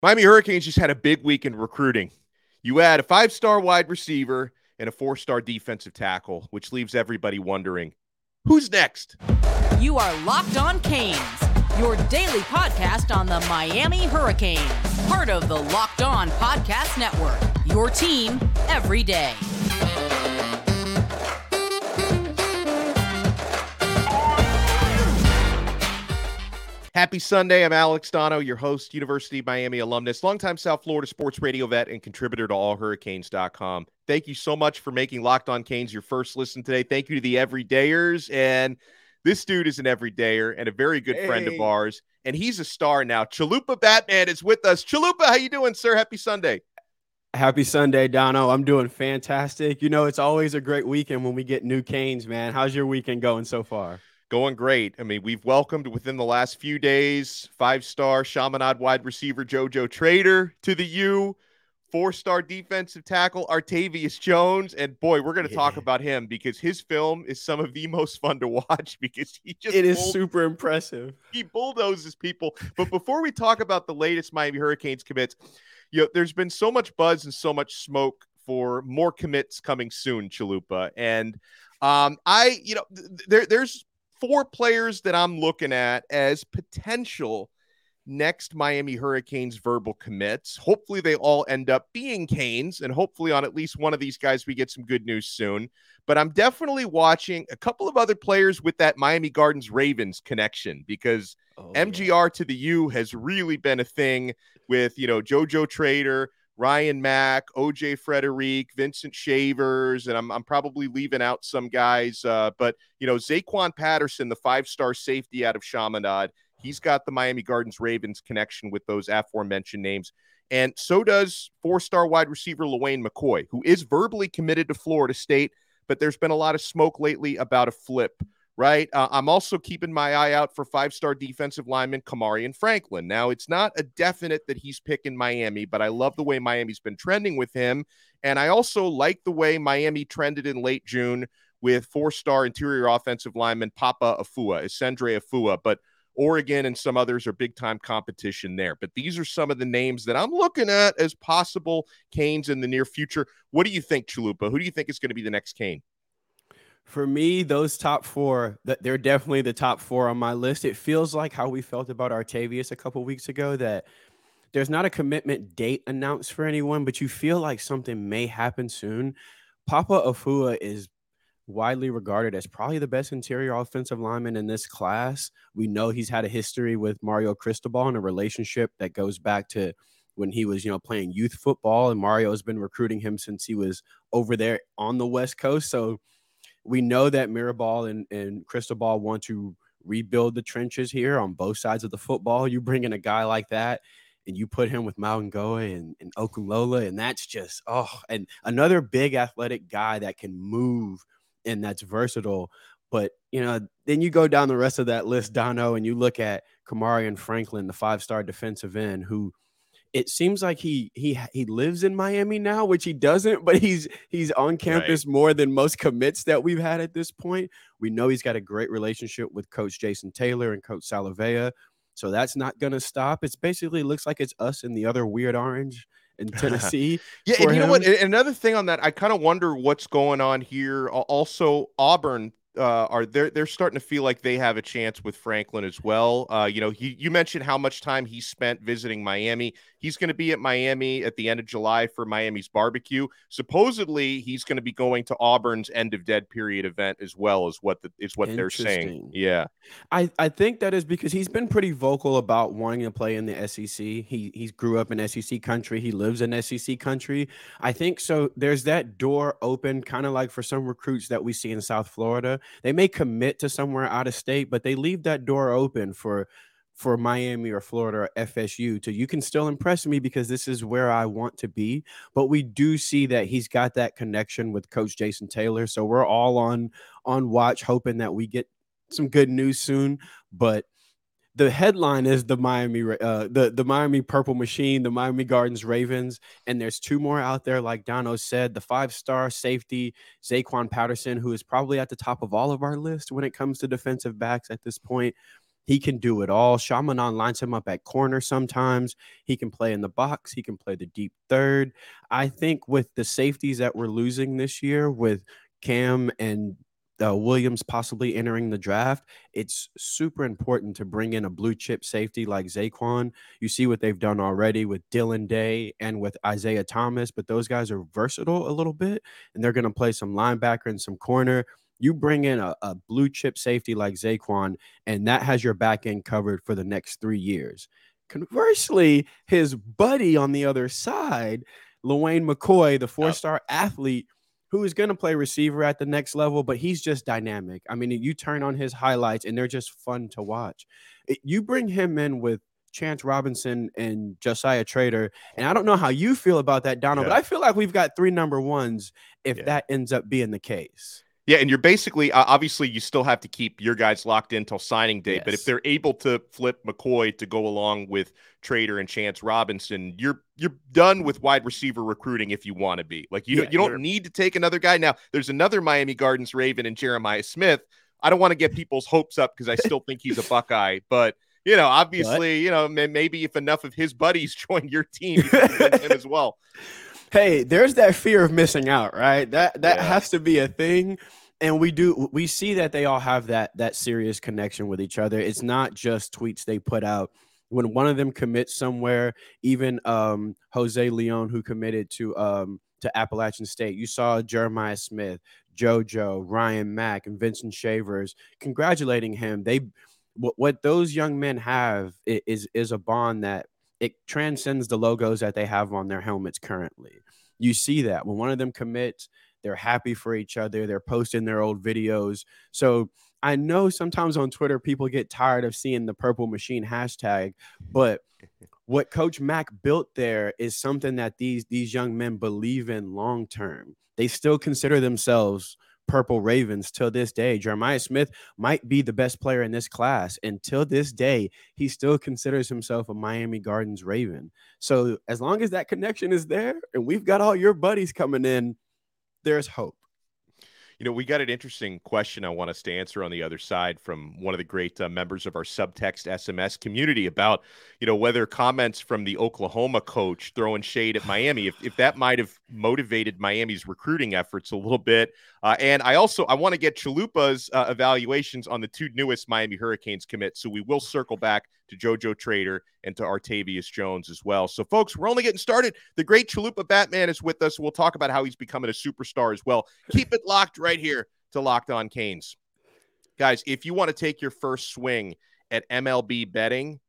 Miami Hurricanes just had a big week in recruiting. You add a five star wide receiver and a four star defensive tackle, which leaves everybody wondering who's next? You are Locked On Canes, your daily podcast on the Miami Hurricanes, part of the Locked On Podcast Network, your team every day. Happy Sunday. I'm Alex Donno, your host, University of Miami alumnus, longtime South Florida sports radio vet, and contributor to allhurricanes.com. Thank you so much for making Locked On Canes your first listen today. Thank you to the everydayers. And this dude is an everydayer and a very good hey. friend of ours. And he's a star now. Chalupa Batman is with us. Chalupa, how you doing, sir? Happy Sunday. Happy Sunday, Donno. I'm doing fantastic. You know, it's always a great weekend when we get new canes, man. How's your weekend going so far? Going great. I mean, we've welcomed within the last few days five star Chaminade wide receiver JoJo Trader to the U, four star defensive tackle Artavius Jones. And boy, we're going to yeah. talk about him because his film is some of the most fun to watch because he just it is bull- super impressive. He bulldozes people. But before we talk about the latest Miami Hurricanes commits, you know, there's been so much buzz and so much smoke for more commits coming soon, Chalupa. And um, I, you know, th- there, there's four players that I'm looking at as potential next Miami Hurricanes verbal commits. Hopefully, they all end up being Canes, and hopefully, on at least one of these guys, we get some good news soon. But I'm definitely watching a couple of other players with that Miami Gardens Ravens connection because oh, MGR yeah. to the U has really been a thing with, you know, JoJo Trader, Ryan Mack, OJ Frederick, Vincent Shavers, and I'm, I'm probably leaving out some guys. Uh, but, you know, Zaquan Patterson, the five star safety out of Chaminade, he's got the Miami Gardens Ravens connection with those aforementioned names. And so does four star wide receiver Lawayne McCoy, who is verbally committed to Florida State, but there's been a lot of smoke lately about a flip right? Uh, I'm also keeping my eye out for five star defensive lineman Kamarion Franklin. Now, it's not a definite that he's picking Miami, but I love the way Miami's been trending with him. And I also like the way Miami trended in late June with four star interior offensive lineman Papa Ahfua, Isendre Ahfua. But Oregon and some others are big time competition there. But these are some of the names that I'm looking at as possible Canes in the near future. What do you think, Chalupa? Who do you think is going to be the next Cane? For me, those top four, they're definitely the top four on my list. It feels like how we felt about Artavius a couple weeks ago that there's not a commitment date announced for anyone, but you feel like something may happen soon. Papa Ahfua is widely regarded as probably the best interior offensive lineman in this class. We know he's had a history with Mario Cristobal and a relationship that goes back to when he was, you know, playing youth football, and Mario has been recruiting him since he was over there on the West Coast. So we know that Mirabal and, and Cristobal want to rebuild the trenches here on both sides of the football. You bring in a guy like that and you put him with Mauigoa and, and Okunlola, and that's just oh, and another big athletic guy that can move and that's versatile. But you know, then you go down the rest of that list, Donno, and you look at Kamarion Franklin, the five-star defensive end, who it seems like he he he lives in Miami now, which he doesn't, but he's he's on campus right. more than most commits that we've had at this point. We know he's got a great relationship with Coach Jason Taylor and Coach Salavea, so that's not going to stop. It's basically looks like it's us and the other weird orange in Tennessee. yeah, and you him. know what? Another thing on that, I kind of wonder what's going on here. Also, Auburn uh, are they're they're starting to feel like they have a chance with Franklin as well. Uh, you know, he you mentioned how much time he spent visiting Miami. He's going to be at Miami at the end of July for Miami's barbecue. Supposedly, he's going to be going to Auburn's end of dead period event as well, is what the, is what they're saying. Yeah, I I think that is because he's been pretty vocal about wanting to play in the SEC. He he grew up in SEC country. He lives in SEC country. I think so. There's that door open, kind of like for some recruits that we see in South Florida. They may commit to somewhere out of state, but they leave that door open for for Miami or Florida or FSU to you can still impress me because this is where I want to be. But we do see that he's got that connection with Coach Jason Taylor. So we're all on on watch, hoping that we get some good news soon. But the headline is the Miami uh, the the Miami Purple Machine, the Miami Gardens Ravens, and there's two more out there. Like Donno said, the five star safety Zaquan Patterson, who is probably at the top of all of our list when it comes to defensive backs at this point He can do it all. Chaminade lines him up at corner sometimes. He can play in the box. He can play the deep third. I think with the safeties that we're losing this year, with Cam and uh, Williams possibly entering the draft, it's super important to bring in a blue chip safety like Zaquan. You see what they've done already with Dylan Day and with Isaiah Thomas, but those guys are versatile a little bit and they're going to play some linebacker and some corner. You bring in a, a blue chip safety like Zaquan, and that has your back end covered for the next three years. Conversely, his buddy on the other side, Lawayne McCoy, the four star athlete, who is going to play receiver at the next level, but he's just dynamic. I mean, you turn on his highlights and they're just fun to watch. You bring him in with Chance Robinson and Josiah Trader, and I don't know how you feel about that, Donald, yeah. but I feel like we've got three number ones if yeah. that ends up being the case. Yeah, and you're basically uh, obviously you still have to keep your guys locked in until signing day. Yes. But if they're able to flip McCoy to go along with Trader and Chance Robinson, you're you're done with wide receiver recruiting if you want to be. Like you yeah, don't, you don't need to take another guy. Now there's another Miami Gardens Raven and Jeremiah Smith. I don't want to get people's hopes up because I still think he's a Buckeye, but you know, obviously, what? you know, maybe if enough of his buddies join your team, him as well. Hey, there's that fear of missing out, right? That that yeah. has to be a thing and we do we see that they all have that that serious connection with each other it's not just tweets they put out when one of them commits somewhere even um, jose leon who committed to um, to appalachian state you saw jeremiah smith jojo ryan mack and vincent shavers congratulating him they what, what those young men have is is a bond that it transcends the logos that they have on their helmets currently you see that when one of them commits they're happy for each other. They're posting their old videos. So I know sometimes on Twitter people get tired of seeing the purple machine hashtag, but what Coach Mack built there is something that these these young men believe in long term. They still consider themselves Purple Ravens till this day. Jeremiah Smith might be the best player in this class. And Until this day, he still considers himself a Miami Gardens Raven. So as long as that connection is there and we've got all your buddies coming in, there's hope. You know, we got an interesting question I want us to answer on the other side from one of the great uh, members of our subtext SMS community about, you know, whether comments from the Oklahoma coach throwing shade at Miami, if, if that might have motivated Miami's recruiting efforts a little bit. Uh, and I also I want to get Chalupa's uh, evaluations on the two newest Miami Hurricanes commits. So we will circle back to JoJo Trader and to Artavius Jones as well. So, folks, we're only getting started. The great Chalupa Batman is with us. We'll talk about how he's becoming a superstar as well. Keep it locked right here to Locked On Canes. Guys, if you want to take your first swing at MLB betting,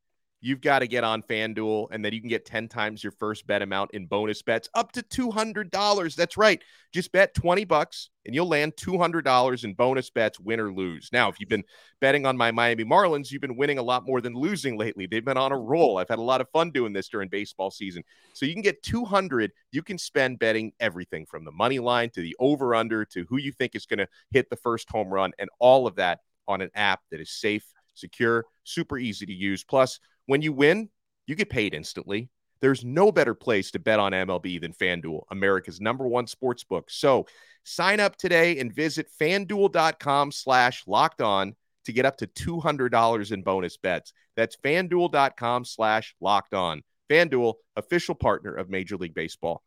you've got to get on FanDuel, and then you can get 10 times your first bet amount in bonus bets up to $200. That's right. Just bet 20 bucks and you'll land $200 in bonus bets, win or lose. Now, if you've been betting on my Miami Marlins, you've been winning a lot more than losing lately. They've been on a roll. I've had a lot of fun doing this during baseball season. So you can get 200 you can spend betting everything from the money line to the over under to who you think is going to hit the first home run and all of that on an app that is safe, secure, super easy to use. Plus, when you win, you get paid instantly. There's no better place to bet on MLB than FanDuel, America's number one sports book. So sign up today and visit fanduel.com slash locked on to get up to $200 in bonus bets. That's fanduel.com slash locked on. FanDuel, official partner of Major League Baseball.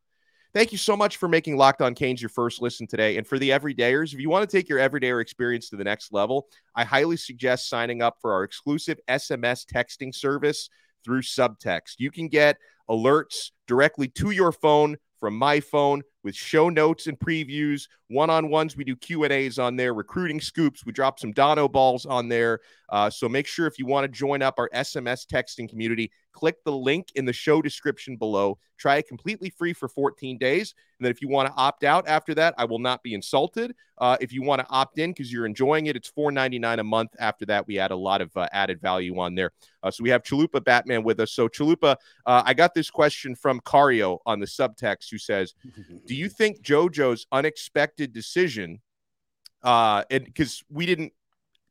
Thank you so much for making Locked On Canes your first listen today. And for the everydayers, if you want to take your everydayer experience to the next level, I highly suggest signing up for our exclusive SMS texting service through Subtext. You can get alerts directly to your phone from my phone with show notes and previews, one-on-ones. We do Q and A's on there, recruiting scoops. We drop some Donno balls on there. Uh, so make sure if you want to join up our SMS texting community, click the link in the show description below. Try it completely free for 14 days. And then if you want to opt out after that, I will not be insulted. Uh, if you want to opt in because you're enjoying it, it's $4.99 a month. After that, we add a lot of uh, added value on there. Uh, so we have Chalupa Batman with us. So Chalupa, uh, I got this question from Cario on the subtext who says, Do you think JoJo's unexpected decision, uh, and because we didn't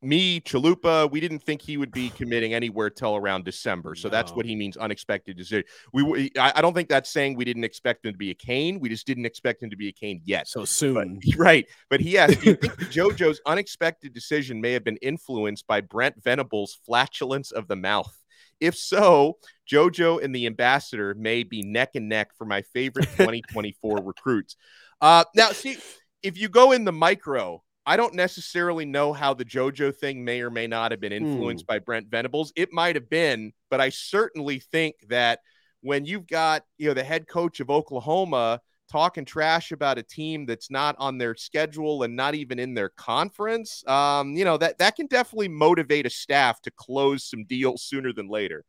me, Chalupa, we didn't think he would be committing anywhere till around December. So no. that's what he means unexpected decision. We, I, I, don't think that's saying we didn't expect him to be a Cane. We just didn't expect him to be a Cane yet. So soon, but, right? But he has. do you think JoJo's unexpected decision may have been influenced by Brent Venables' flatulence of the mouth? If so, JoJo and the ambassador may be neck and neck for my favorite 2024 recruits. Uh, now, see, if you go in the micro, I don't necessarily know how the JoJo thing may or may not have been influenced mm. by Brent Venables. It might have been, but I certainly think that when you've got, you know, the head coach of Oklahoma talking trash about a team that's not on their schedule and not even in their conference, um, you know, that that can definitely motivate a staff to close some deals sooner than later.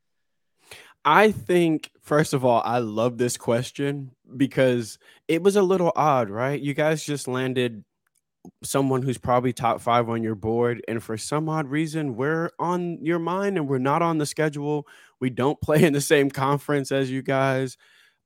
I think, first of all, I love this question because it was a little odd, right? You guys just landed someone who's probably top five on your board, and for some odd reason, we're on your mind and we're not on the schedule. We don't play in the same conference as you guys.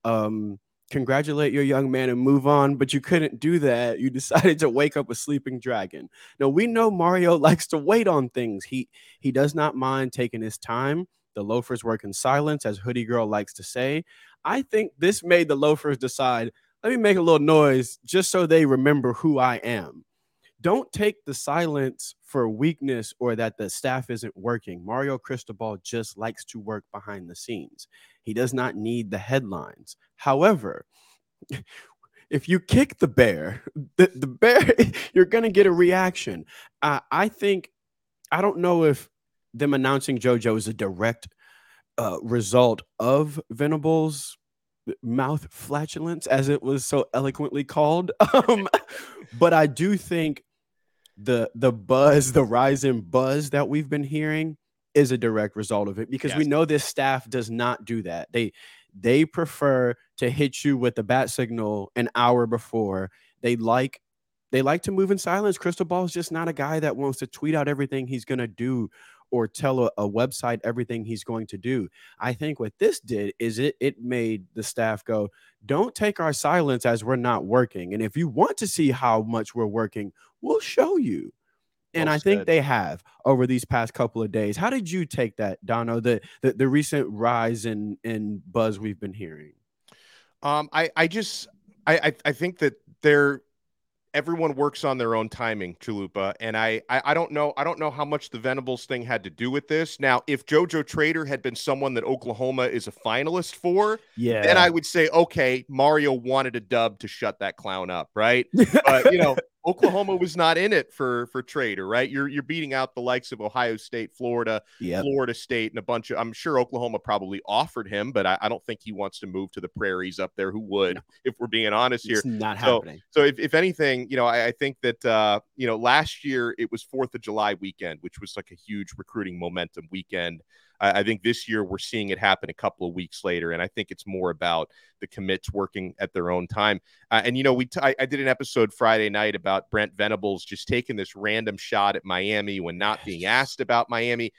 Um, congratulate your young man and move on, but you couldn't do that. You decided to wake up a sleeping dragon. Now we know Mario likes to wait on things. He he does not mind taking his time. The loafers work in silence, as Hoodie Girl likes to say. I think this made the loafers decide, let me make a little noise just so they remember who I am. Don't take the silence for weakness or that the staff isn't working. Mario Cristobal just likes to work behind the scenes. He does not need the headlines. However, if you kick the bear, the, the bear, you're going to get a reaction. Uh, I think, I don't know if them announcing JoJo is a direct uh, result of Venables' mouth flatulence, as it was so eloquently called. Um, but I do think the the buzz, the rise in buzz that we've been hearing is a direct result of it because yes. we know this staff does not do that. They they prefer to hit you with the bat signal an hour before. They like they like to move in silence. Cristobal is just not a guy that wants to tweet out everything he's going to do or tell a, a, website everything he's going to do. I think what this did is it it made the staff go, don't take our silence as we're not working. And if you want to see how much we're working, we'll show you. And well I think they have over these past couple of days. How did you take that, Donno? The the, the recent rise in in buzz we've been hearing. Um, I I just I I, I think that they're everyone works on their own timing, Chalupa. And I, I, I don't know, I don't know how much the Venables thing had to do with this. Now, if JoJo Trader had been someone that Oklahoma is a finalist for, yeah, then I would say, okay, Mario wanted a dub to shut that clown up, right? but you know, Oklahoma was not in it for for Trader, right? You're you're beating out the likes of Ohio State, Florida, yep. Florida State, and a bunch of. I'm sure Oklahoma probably offered him, but I, I, don't think he wants to move to the prairies up there. Who would, no. if we're being honest here? It's not so, happening. So if, if anything, you know, I, I think that uh, you know last year it was Fourth of July weekend, which was like a huge recruiting momentum weekend. I, I think this year we're seeing it happen a couple of weeks later, and I think it's more about the commits working at their own time. Uh, and you know, we t- I, I did an episode Friday night about Brent Venables just taking this random shot at Miami when not being asked about Miami.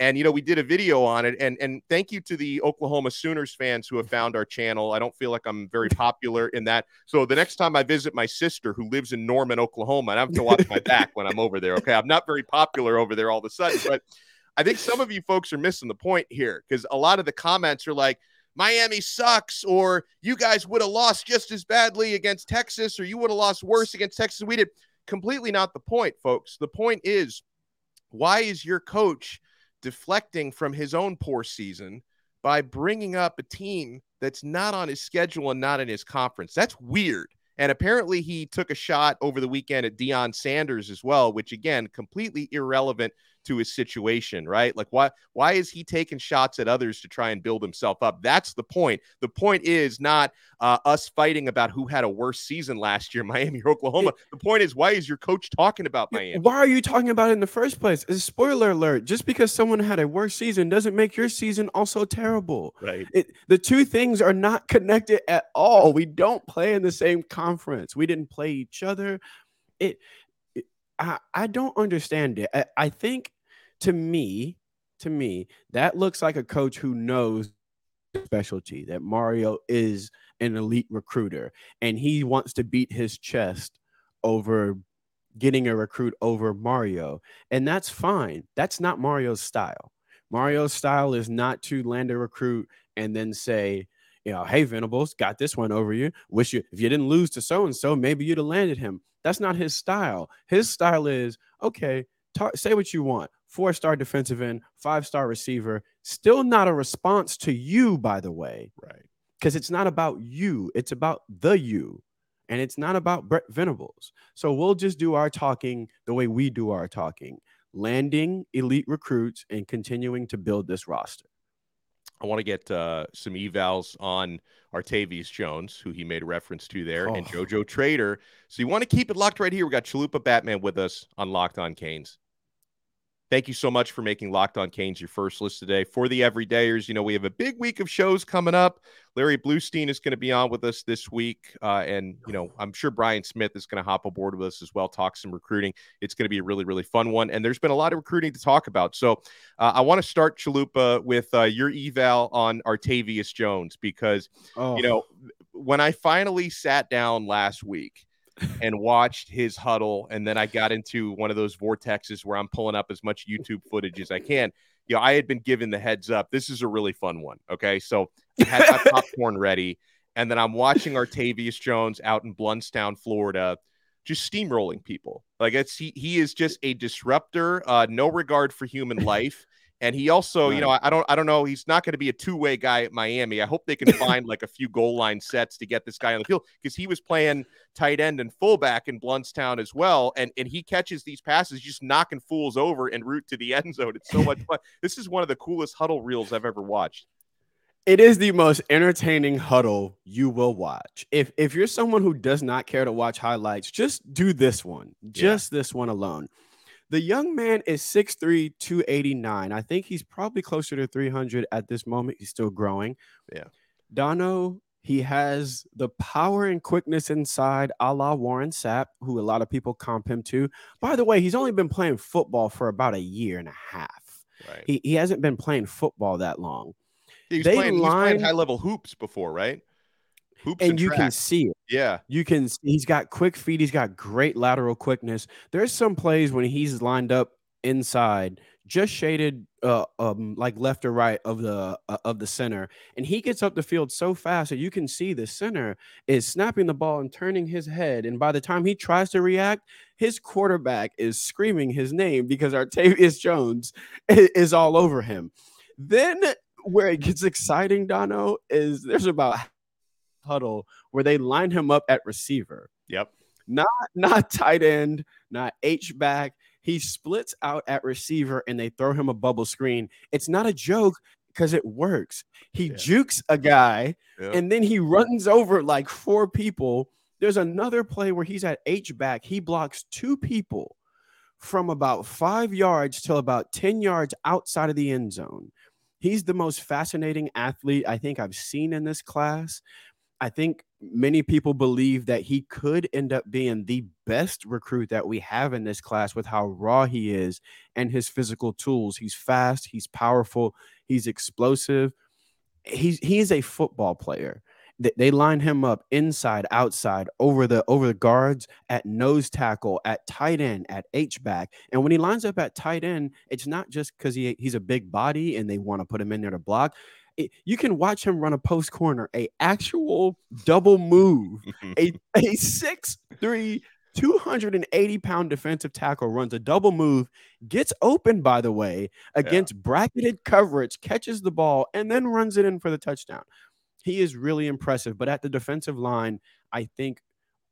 And you know, we did a video on it, and and thank you to the Oklahoma Sooners fans who have found our channel. I don't feel like I'm very popular in that. So the next time I visit my sister who lives in Norman, Oklahoma, and I have to watch my back when I'm over there. Okay, I'm not very popular over there all of a sudden, but I think some of you folks are missing the point here because a lot of the comments are like, Miami sucks, or you guys would have lost just as badly against Texas, or you would have lost worse against Texas. We did completely not the point, folks. The point is, why is your coach deflecting from his own poor season by bringing up a team that's not on his schedule and not in his conference? That's weird. And apparently, he took a shot over the weekend at Deion Sanders as well, which again, completely irrelevant to his situation, right? Like why why is he taking shots at others to try and build himself up? That's the point. The point is not uh, us fighting about who had a worse season last year, Miami or Oklahoma. The point is why is your coach talking about Miami? Why are you talking about it in the first place? A spoiler alert: just because someone had a worse season doesn't make your season also terrible. Right. It, the two things are not connected at all. We don't play in the same conference. We didn't play each other. It I, I don't understand it. I, I think to me, to me, that looks like a coach who knows specialty that Mario is an elite recruiter and he wants to beat his chest over getting a recruit over Mario. And that's fine. That's not Mario's style. Mario's style is not to land a recruit and then say, you know, hey, Venables, got this one over you. Wish you, if you didn't lose to so and so, maybe you'd have landed him. That's not his style. His style is, okay, talk, say what you want. Four star defensive end, five star receiver. Still not a response to you, by the way. Right. Because it's not about you, it's about the you and it's not about Brent Venables. So we'll just do our talking the way we do our talking, landing elite recruits and continuing to build this roster. I want to get uh, some evals on Artavius Jones, who he made a reference to there, oh. and JoJo Trader. So you want to keep it locked right here. We got Chalupa Batman with us on Locked On Canes. Thank you so much for making Locked On Canes your first list today. For the everydayers, you know, we have a big week of shows coming up. Larry Bluestein is going to be on with us this week. Uh, and, you know, I'm sure Brian Smith is going to hop aboard with us as well, talk some recruiting. It's going to be a really, really fun one. And there's been a lot of recruiting to talk about. So uh, I want to start, Chalupa, with uh, your eval on Artavius Jones, because, oh. you know, when I finally sat down last week, and watched his Hudl. And then I got into one of those vortexes where I'm pulling up as much YouTube footage as I can. You know, I had been given the heads up. This is a really fun one. Okay. So I had my popcorn ready. And then I'm watching Artavius Jones out in Blountstown, Florida, just steamrolling people. Like it's he he is just a disruptor, uh, no regard for human life. And he also, right. you know, I, I, don't, I don't know. He's not going to be a two-way guy at Miami. I hope they can find like a few goal line sets to get this guy on the field because he was playing tight end and fullback in Blountstown as well. And and he catches these passes, just knocking fools over and route to the end zone. It's so much fun. This is one of the coolest Hudl reels I've ever watched. It is the most entertaining Hudl you will watch. If if you're someone who does not care to watch highlights, just do this one. Just yeah. this one alone. The young man is 6'3, 289. I think he's probably closer to 300 at this moment. He's still growing. Yeah. Donno, he has the power and quickness inside, a la Warren Sapp, who a lot of people comp him to. By the way, he's only been playing football for about a year and a half. Right. He, he hasn't been playing football that long. He's, playing, playing high level hoops before, right? Hoops and, and you can see it. Yeah. You can see, he's got quick feet, he's got great lateral quickness. There's some plays when he's lined up inside, just shaded uh um like left or right of the uh, of the center, and he gets up the field so fast that you can see the center is snapping the ball and turning his head, and by the time he tries to react, his quarterback is screaming his name because Artavius Jones is all over him. Then where it gets exciting, Donno, is there's about Hudl where they line him up at receiver. Yep. Not not tight end, not H back. He splits out at receiver and they throw him a bubble screen. It's not a joke because it works. He yeah. jukes a guy yep. and then he runs over like four people. There's another play where he's at H back. He blocks two people from about five yards till about 10 yards outside of the end zone. He's the most fascinating athlete I think I've seen in this class I think many people believe that he could end up being the best recruit that we have in this class with how raw he is and his physical tools. He's fast, he's powerful, he's explosive. He's he is a football player. They line him up inside, outside, over the over the guards, at nose tackle, at tight end, at H back. And when he lines up at tight end, it's not just because he he's a big body and they want to put him in there to block it, you can watch him run a post corner, a actual double move, a a six three. 280 pound defensive tackle runs a double move, gets open, by the way, against yeah. bracketed coverage, catches the ball, and then runs it in for the touchdown. He is really impressive. But at the defensive line, I think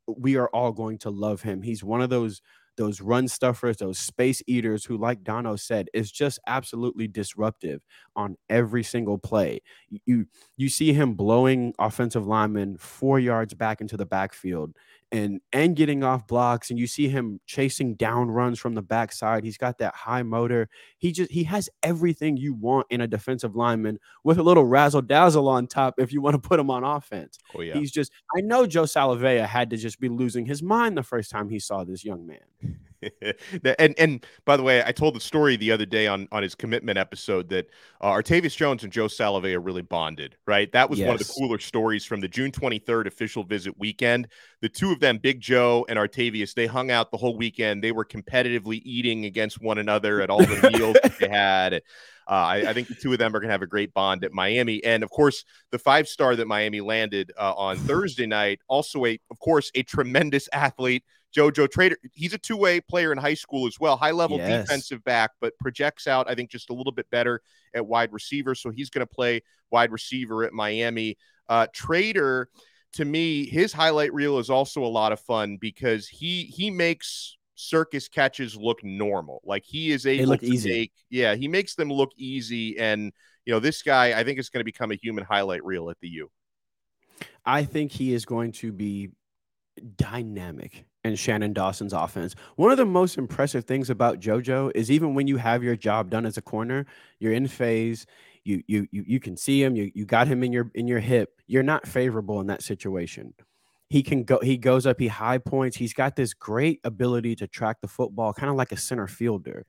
we are all going to love him. He's one of those those run stuffers, those space eaters who, like Donno said, is just absolutely disruptive on every single play. You you see him blowing offensive linemen four yards back into the backfield and and getting off blocks and you see him chasing down runs from the backside. He's got that high motor. He just he has everything you want in a defensive lineman with a little razzle dazzle on top if you want to put him on offense. Oh yeah. He's just i know joe salavea had to just be losing his mind the first time he saw this young man and and by the way, I told the story the other day on on his commitment episode that uh, Artavius Jones and Joe Salavea really bonded. Right, that was yes. one of the cooler stories from the June 23rd official visit weekend. The two of them, Big Joe and Artavius, they hung out the whole weekend. They were competitively eating against one another at all the meals they had. Uh, I, I, think the two of them are going to have a great bond at Miami, and of course, the five star that Miami landed uh, on Thursday night, also a, of course, a tremendous athlete JoJo Trader. He's a two way player in high school as well, high level yes. defensive back, but projects out, I think, just a little bit better at wide receiver. So he's going to play wide receiver at Miami. Uh, Trader, to me, his highlight reel is also a lot of fun because he he makes circus catches look normal. Like he is able to easy. make, yeah, he makes them look easy. And you know, this guy, I think, is going to become a human highlight reel at the U. I think he is going to be dynamic in Shannon Dawson's offense. One of the most impressive things about JoJo is even when you have your job done as a corner, you're in phase, you you you, you can see him, you you got him in your in your hip. You're not favorable in that situation. He can go he goes up, he high points. He's got this great ability to track the football kind of like a center fielder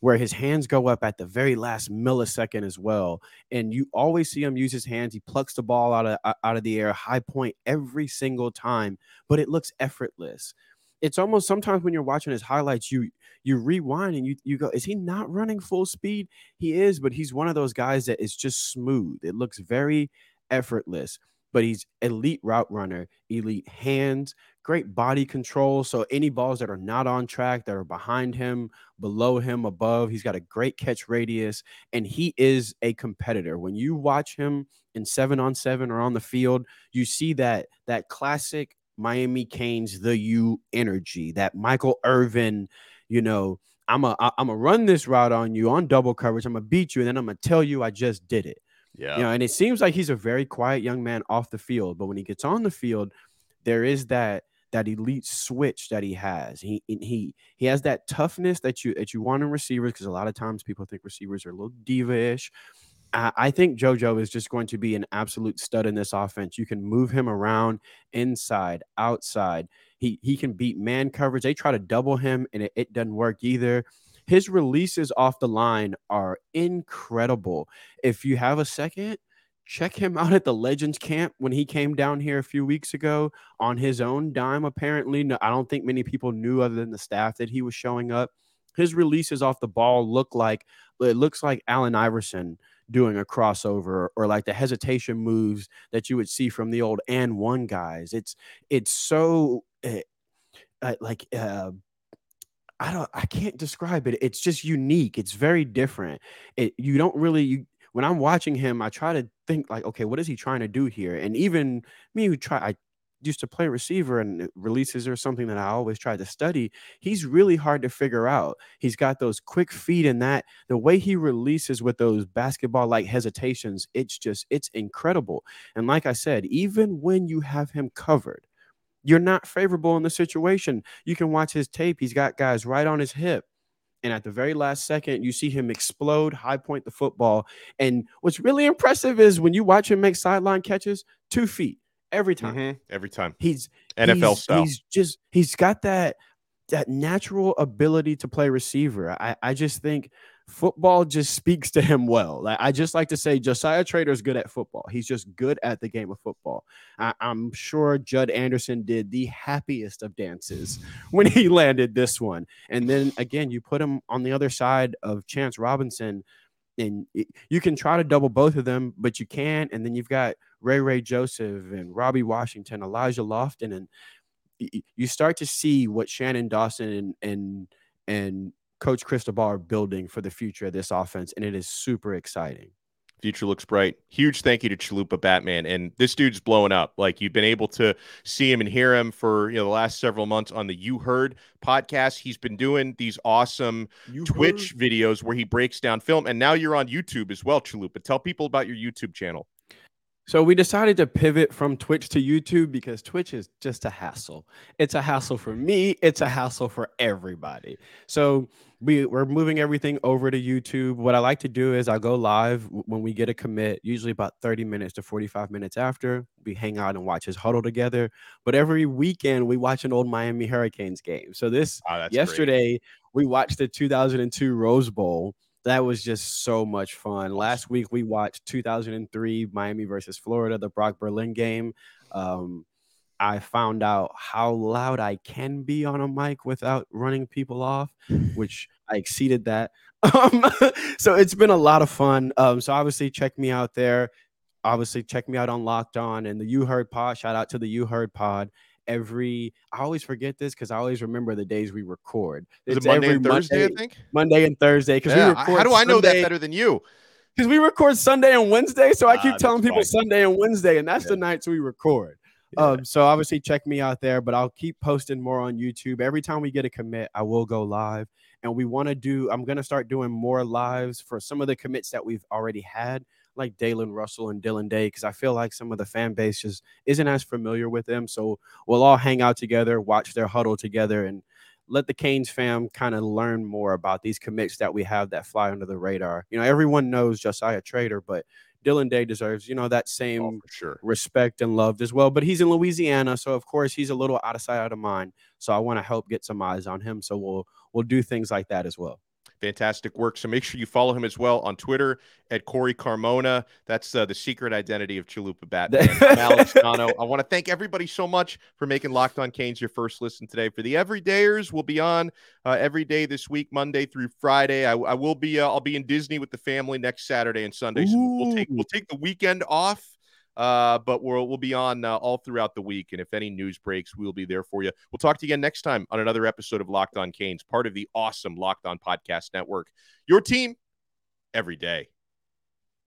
where his hands go up at the very last millisecond as well. And you always see him use his hands. He plucks the ball out of out of the air, high point every single time, but it looks effortless. It's almost sometimes when you're watching his highlights, you you rewind and you you go, is he not running full speed? He is, but he's one of those guys that is just smooth. It looks very effortless but he's elite route runner, elite hands, great body control. So any balls that are not on track, that are behind him, below him, above, he's got a great catch radius, and he is a competitor. When you watch him in seven on seven or on the field, you see that that classic Miami Canes the U energy, that Michael Irvin, you know. I'm a I'm a run this route on you on double coverage. I'm gonna beat you, and then I'm gonna tell you I just did it. Yeah. You know, and it seems like he's a very quiet young man off the field, but when he gets on the field, there is that that elite switch that he has. He he he has that toughness that you that you want in receivers because a lot of times people think receivers are a little diva-ish. I, I think JoJo is just going to be an absolute stud in this offense. You can move him around inside, outside. He he can beat man coverage. They try to double him and it, it doesn't work either. His releases off the line are incredible. If you have a second, check him out at the Legends camp when he came down here a few weeks ago on his own dime. Apparently, no, I don't think many people knew other than the staff that he was showing up. His releases off the ball look like it looks like Allen Iverson doing a crossover or like the hesitation moves that you would see from the old and one guys. It's it's so uh, like uh, I don't I can't describe it. It's just unique. It's very different. It you don't really you when I'm watching him, I try to think like, okay, what is he trying to do here? And even me who try, I used to play receiver and uh, releases or something that I always try to study. He's really hard to figure out. He's got those quick feet and that the way he releases with those basketball like hesitations, it's just it's incredible. And like I said, even when you have him covered, you're not favorable in the situation. You can watch his tape. He's got guys right on his hip and at the very last second, you see him explode, high point the football. And what's really impressive is when you watch him make sideline catches, two feet every time. Mm-hmm. Every time. He's NFL he's, style. He's just he's got that that natural ability to play receiver. I, I just think football just speaks to him well. Like, I just like to say Josiah Trader is good at football. He's just good at the game of football. I, am sure Judd Anderson did the happiest of dances when he landed this one. And then again, you put him on the other side of Chance Robinson, and you can try to double both of them, but you can't. And then you've got Ray Ray Joseph and Robbie Washington, Elijah Lofton, and you start to see what Shannon Dawson and and and Coach Cristobal are building for the future of this offense, and it is super exciting. Future looks bright. Huge thank you to Chalupa Batman. And this dude's blowing up. Like you've been able to see him and hear him for you know the last several months on the You Heard podcast. He's been doing these awesome you Twitch heard. videos where he breaks down film. And now you're on YouTube as well, Chalupa. Tell people about your YouTube channel. So we decided to pivot from Twitch to YouTube because Twitch is just a hassle. It's a hassle for me, it's a hassle for everybody. So we, we're moving everything over to YouTube. What I like to do is I go live when we get a commit, usually about 30 minutes to 45 minutes after. We hang out and watch his Hudl together. But every weekend we watch an old Miami Hurricanes game. So this oh, yesterday great. we watched the 2002 Rose Bowl that was just so much fun. Last week we watched 2003 Miami versus Florida, the Brock Berlin game. Um, I found out how loud I can be on a mic without running people off, which I exceeded that. Um, so it's been a lot of fun. Um, so obviously check me out there. Obviously check me out on Locked On and the You Heard Pod. Shout out to the You Heard Pod every I always forget this because I always remember the days we record. It's it Monday and Thursday, Monday, I think. Monday and Thursday. Because yeah, we record how do I know that better than you? Because we record Sunday and Wednesday. So I keep uh, telling people. Sunday and Wednesday, and that's yeah. the nights we record. Yeah. Um, so obviously check me out there, but I'll keep posting more on YouTube. Every time we get a commit, I will go live. And we want to do, I'm gonna start doing more lives for some of the commits that we've already had like Dalen Russell and Dylan Day because I feel like some of the fan base just isn't as familiar with them. So we'll all hang out together, watch their Hudl together, and let the Canes fam kind of learn more about these commits that we have that fly under the radar. You know, everyone knows Josiah Trader, but Dylan Day deserves, you know, that oh, same oh, sure. respect and love as well. But he's in Louisiana, so of course he's a little out of sight, out of mind. So I want to help get some eyes on him. So we'll we'll do things like that as well. Fantastic work. So make sure you follow him as well on Twitter at Corey Carmona. That's uh, the secret identity of Chalupa Batman. Alex Donno. I want to thank everybody so much for making Locked On Canes your first listen today. For the everydayers, we'll be on uh, every day this week, Monday through Friday. I, I will be. Uh, I'll be in Disney with the family next Saturday and Sunday. So we'll take we'll take the weekend off uh, but we'll we'll be on uh, all throughout the week, and if any news breaks, we'll be there for you. We'll talk to you again next time on another episode of Locked On Canes, part of the awesome Locked On Podcast Network. Your team every day.